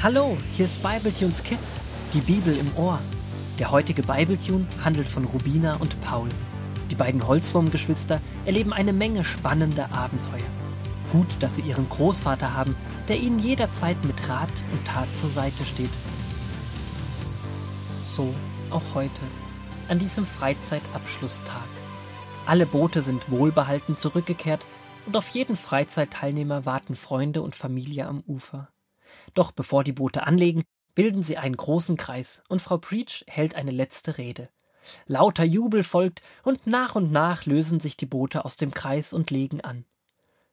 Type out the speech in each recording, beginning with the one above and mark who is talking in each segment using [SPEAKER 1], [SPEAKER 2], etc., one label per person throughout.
[SPEAKER 1] Hallo, hier ist Bibletunes Kids, die Bibel im Ohr. Der heutige Bibletune handelt von Rubina und Paul. Die beiden Holzwurmgeschwister erleben eine Menge spannender Abenteuer. Gut, dass sie ihren Großvater haben, der ihnen jederzeit mit Rat und Tat zur Seite steht. So auch heute, an diesem Freizeitabschlusstag. Alle Boote sind wohlbehalten zurückgekehrt und auf jeden Freizeitteilnehmer warten Freunde und Familie am Ufer. Doch bevor die Boote anlegen, bilden sie einen großen Kreis und Frau Preach hält eine letzte Rede. Lauter Jubel folgt und nach und nach lösen sich die Boote aus dem Kreis und legen an.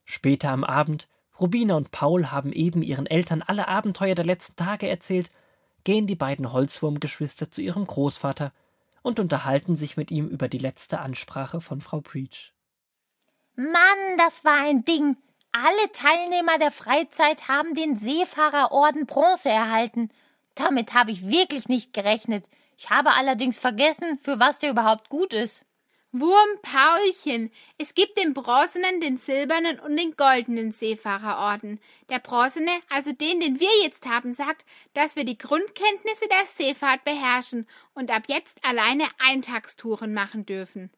[SPEAKER 1] Später am Abend, Rubina und Paul haben eben ihren Eltern alle Abenteuer der letzten Tage erzählt, gehen die beiden Holzwurmgeschwister zu ihrem Großvater und unterhalten sich mit ihm über die letzte Ansprache von Frau Preach.
[SPEAKER 2] Mann, das war ein Ding. Alle Teilnehmer der Freizeit haben den Seefahrerorden Bronze erhalten. Damit habe ich wirklich nicht gerechnet. Ich habe allerdings vergessen, für was der überhaupt gut ist.
[SPEAKER 3] Wurm Paulchen, es gibt den bronzenen, den silbernen und den goldenen Seefahrerorden. Der bronzene, also den, den wir jetzt haben, sagt, dass wir die Grundkenntnisse der Seefahrt beherrschen und ab jetzt alleine Eintagstouren machen dürfen.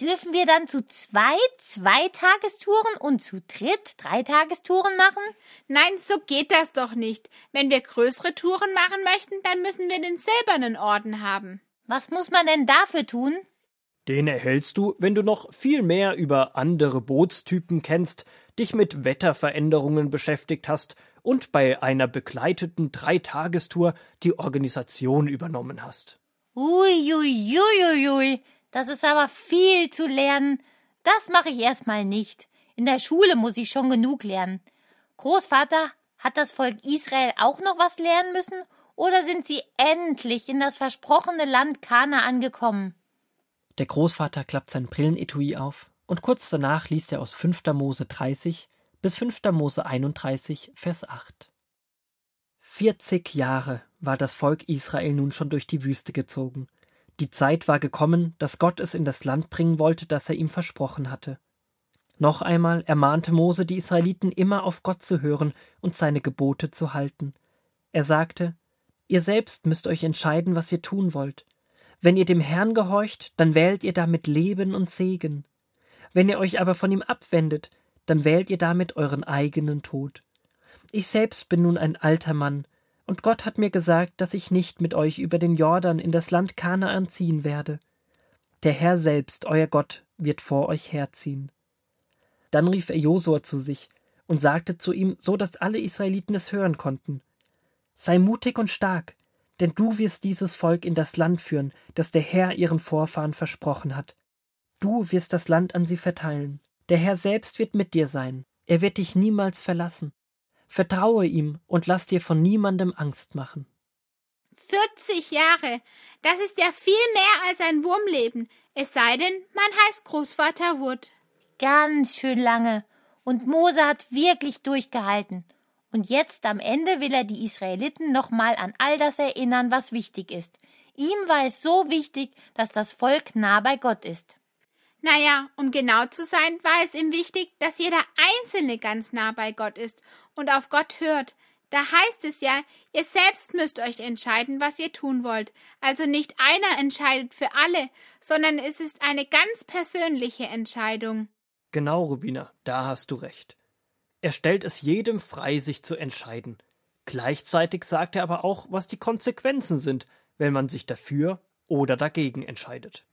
[SPEAKER 2] Dürfen wir dann zu zweit Zweitagestouren und zu dritt Dreitagestouren machen?
[SPEAKER 3] Nein, so geht das doch nicht. Wenn wir größere Touren machen möchten, dann müssen wir den silbernen Orden haben.
[SPEAKER 2] Was muss man denn dafür tun?
[SPEAKER 1] Den erhältst du, wenn du noch viel mehr über andere Bootstypen kennst, dich mit Wetterveränderungen beschäftigt hast und bei einer begleiteten Dreitagestour die Organisation übernommen hast.
[SPEAKER 2] Uiuiuiui. Ui, ui, ui. Das ist aber viel zu lernen. Das mache ich erstmal nicht. In der Schule muss ich schon genug lernen. Großvater, hat das Volk Israel auch noch was lernen müssen? Oder sind sie endlich in das versprochene Land Kana angekommen?
[SPEAKER 1] Der Großvater klappt sein Brillenetui auf und kurz danach liest er aus 5. Mose 30 bis 5. Mose 31, Vers 8. 40 Jahre war das Volk Israel nun schon durch die Wüste gezogen. Die Zeit war gekommen, dass Gott es in das Land bringen wollte, das er ihm versprochen hatte. Noch einmal ermahnte Mose die Israeliten immer auf Gott zu hören und seine Gebote zu halten. Er sagte, Ihr selbst müsst euch entscheiden, was ihr tun wollt. Wenn ihr dem Herrn gehorcht, dann wählt ihr damit Leben und Segen. Wenn ihr euch aber von ihm abwendet, dann wählt ihr damit euren eigenen Tod. Ich selbst bin nun ein alter Mann, und Gott hat mir gesagt, dass ich nicht mit euch über den Jordan in das Land Kanaan ziehen werde. Der Herr selbst, euer Gott, wird vor euch herziehen. Dann rief er Josua zu sich und sagte zu ihm, so dass alle Israeliten es hören konnten. Sei mutig und stark, denn du wirst dieses Volk in das Land führen, das der Herr ihren Vorfahren versprochen hat. Du wirst das Land an sie verteilen. Der Herr selbst wird mit dir sein. Er wird dich niemals verlassen. Vertraue ihm und lass dir von niemandem Angst machen.
[SPEAKER 3] 40 Jahre. Das ist ja viel mehr als ein Wurmleben. Es sei denn, man heißt Großvater Wood.
[SPEAKER 2] Ganz schön lange. Und Mose hat wirklich durchgehalten. Und jetzt am Ende will er die Israeliten nochmal an all das erinnern, was wichtig ist. Ihm war es so wichtig, dass das Volk nah bei Gott ist.
[SPEAKER 3] Naja, um genau zu sein, war es ihm wichtig, dass jeder Einzelne ganz nah bei Gott ist und auf Gott hört. Da heißt es ja, ihr selbst müsst euch entscheiden, was ihr tun wollt. Also nicht einer entscheidet für alle, sondern es ist eine ganz persönliche Entscheidung.
[SPEAKER 1] Genau, Rubina, da hast du recht. Er stellt es jedem frei, sich zu entscheiden. Gleichzeitig sagt er aber auch, was die Konsequenzen sind, wenn man sich dafür oder dagegen entscheidet.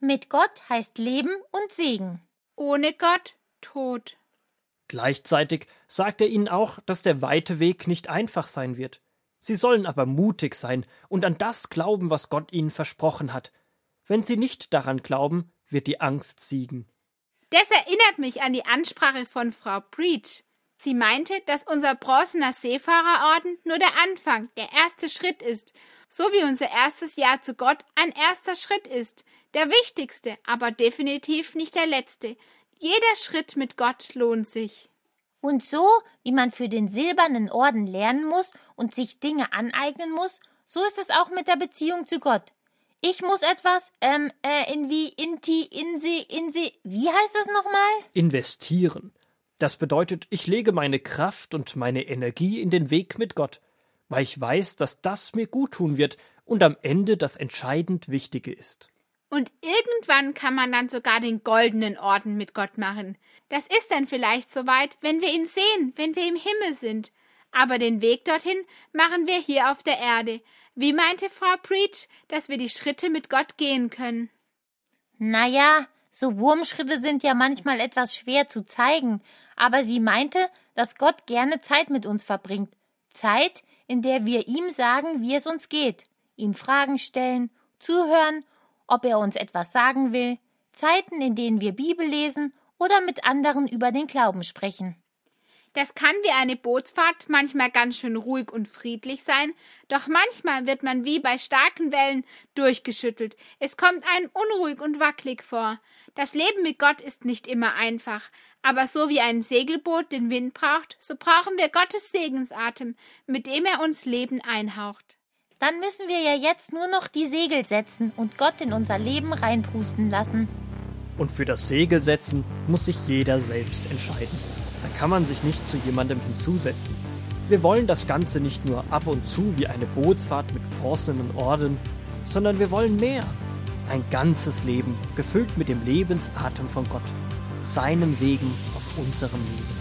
[SPEAKER 2] Mit Gott heißt Leben und Segen.
[SPEAKER 3] Ohne Gott Tod.
[SPEAKER 1] Gleichzeitig sagt er ihnen auch, dass der weite Weg nicht einfach sein wird. Sie sollen aber mutig sein und an das glauben, was Gott ihnen versprochen hat. Wenn sie nicht daran glauben, wird die Angst siegen.
[SPEAKER 3] Das erinnert mich an die Ansprache von Frau Breach. Sie meinte, dass unser bronzener Seefahrerorden nur der Anfang, der erste Schritt ist, so wie unser erstes Jahr zu Gott ein erster Schritt ist, der wichtigste, aber definitiv nicht der letzte. Jeder Schritt mit Gott lohnt sich.
[SPEAKER 2] Und so, wie man für den silbernen Orden lernen muss und sich Dinge aneignen muss, so ist es auch mit der Beziehung zu Gott. Ich muss etwas, ähm, äh, in wie, inti, insi, insi, wie heißt das nochmal?
[SPEAKER 1] Investieren. Das bedeutet, ich lege meine Kraft und meine Energie in den Weg mit Gott. weil ich weiß, dass das mir gut tun wird und am Ende das entscheidend Wichtige ist.
[SPEAKER 3] Und irgendwann kann man dann sogar den goldenen Orden mit Gott machen. Das ist dann vielleicht soweit, wenn wir ihn sehen, wenn wir im Himmel sind. Aber den Weg dorthin machen wir hier auf der Erde. Wie meinte Frau Preach, dass wir die Schritte mit Gott gehen können?
[SPEAKER 2] Naja, so Wurmschritte sind ja manchmal etwas schwer zu zeigen, aber sie meinte, dass Gott gerne Zeit mit uns verbringt. Zeit, in der wir ihm sagen, wie es uns geht, ihm Fragen stellen, zuhören ob er uns etwas sagen will, Zeiten, in denen wir Bibel lesen oder mit anderen über den Glauben sprechen.
[SPEAKER 3] Das kann wie eine Bootsfahrt manchmal ganz schön ruhig und friedlich sein, doch manchmal wird man wie bei starken Wellen durchgeschüttelt. Es kommt einem unruhig und wackelig vor. Das Leben mit Gott ist nicht immer einfach, aber so wie ein Segelboot den Wind braucht, so brauchen wir Gottes Segensatem, mit dem er uns Leben einhaucht.
[SPEAKER 2] Dann müssen wir ja jetzt nur noch die Segel setzen und Gott in unser Leben reinpusten lassen.
[SPEAKER 1] Und für das Segel setzen muss sich jeder selbst entscheiden. Da kann man sich nicht zu jemandem hinzusetzen. Wir wollen das Ganze nicht nur ab und zu wie eine Bootsfahrt mit bronzenen Orden, sondern wir wollen mehr. Ein ganzes Leben, gefüllt mit dem Lebensatem von Gott, seinem Segen auf unserem Leben.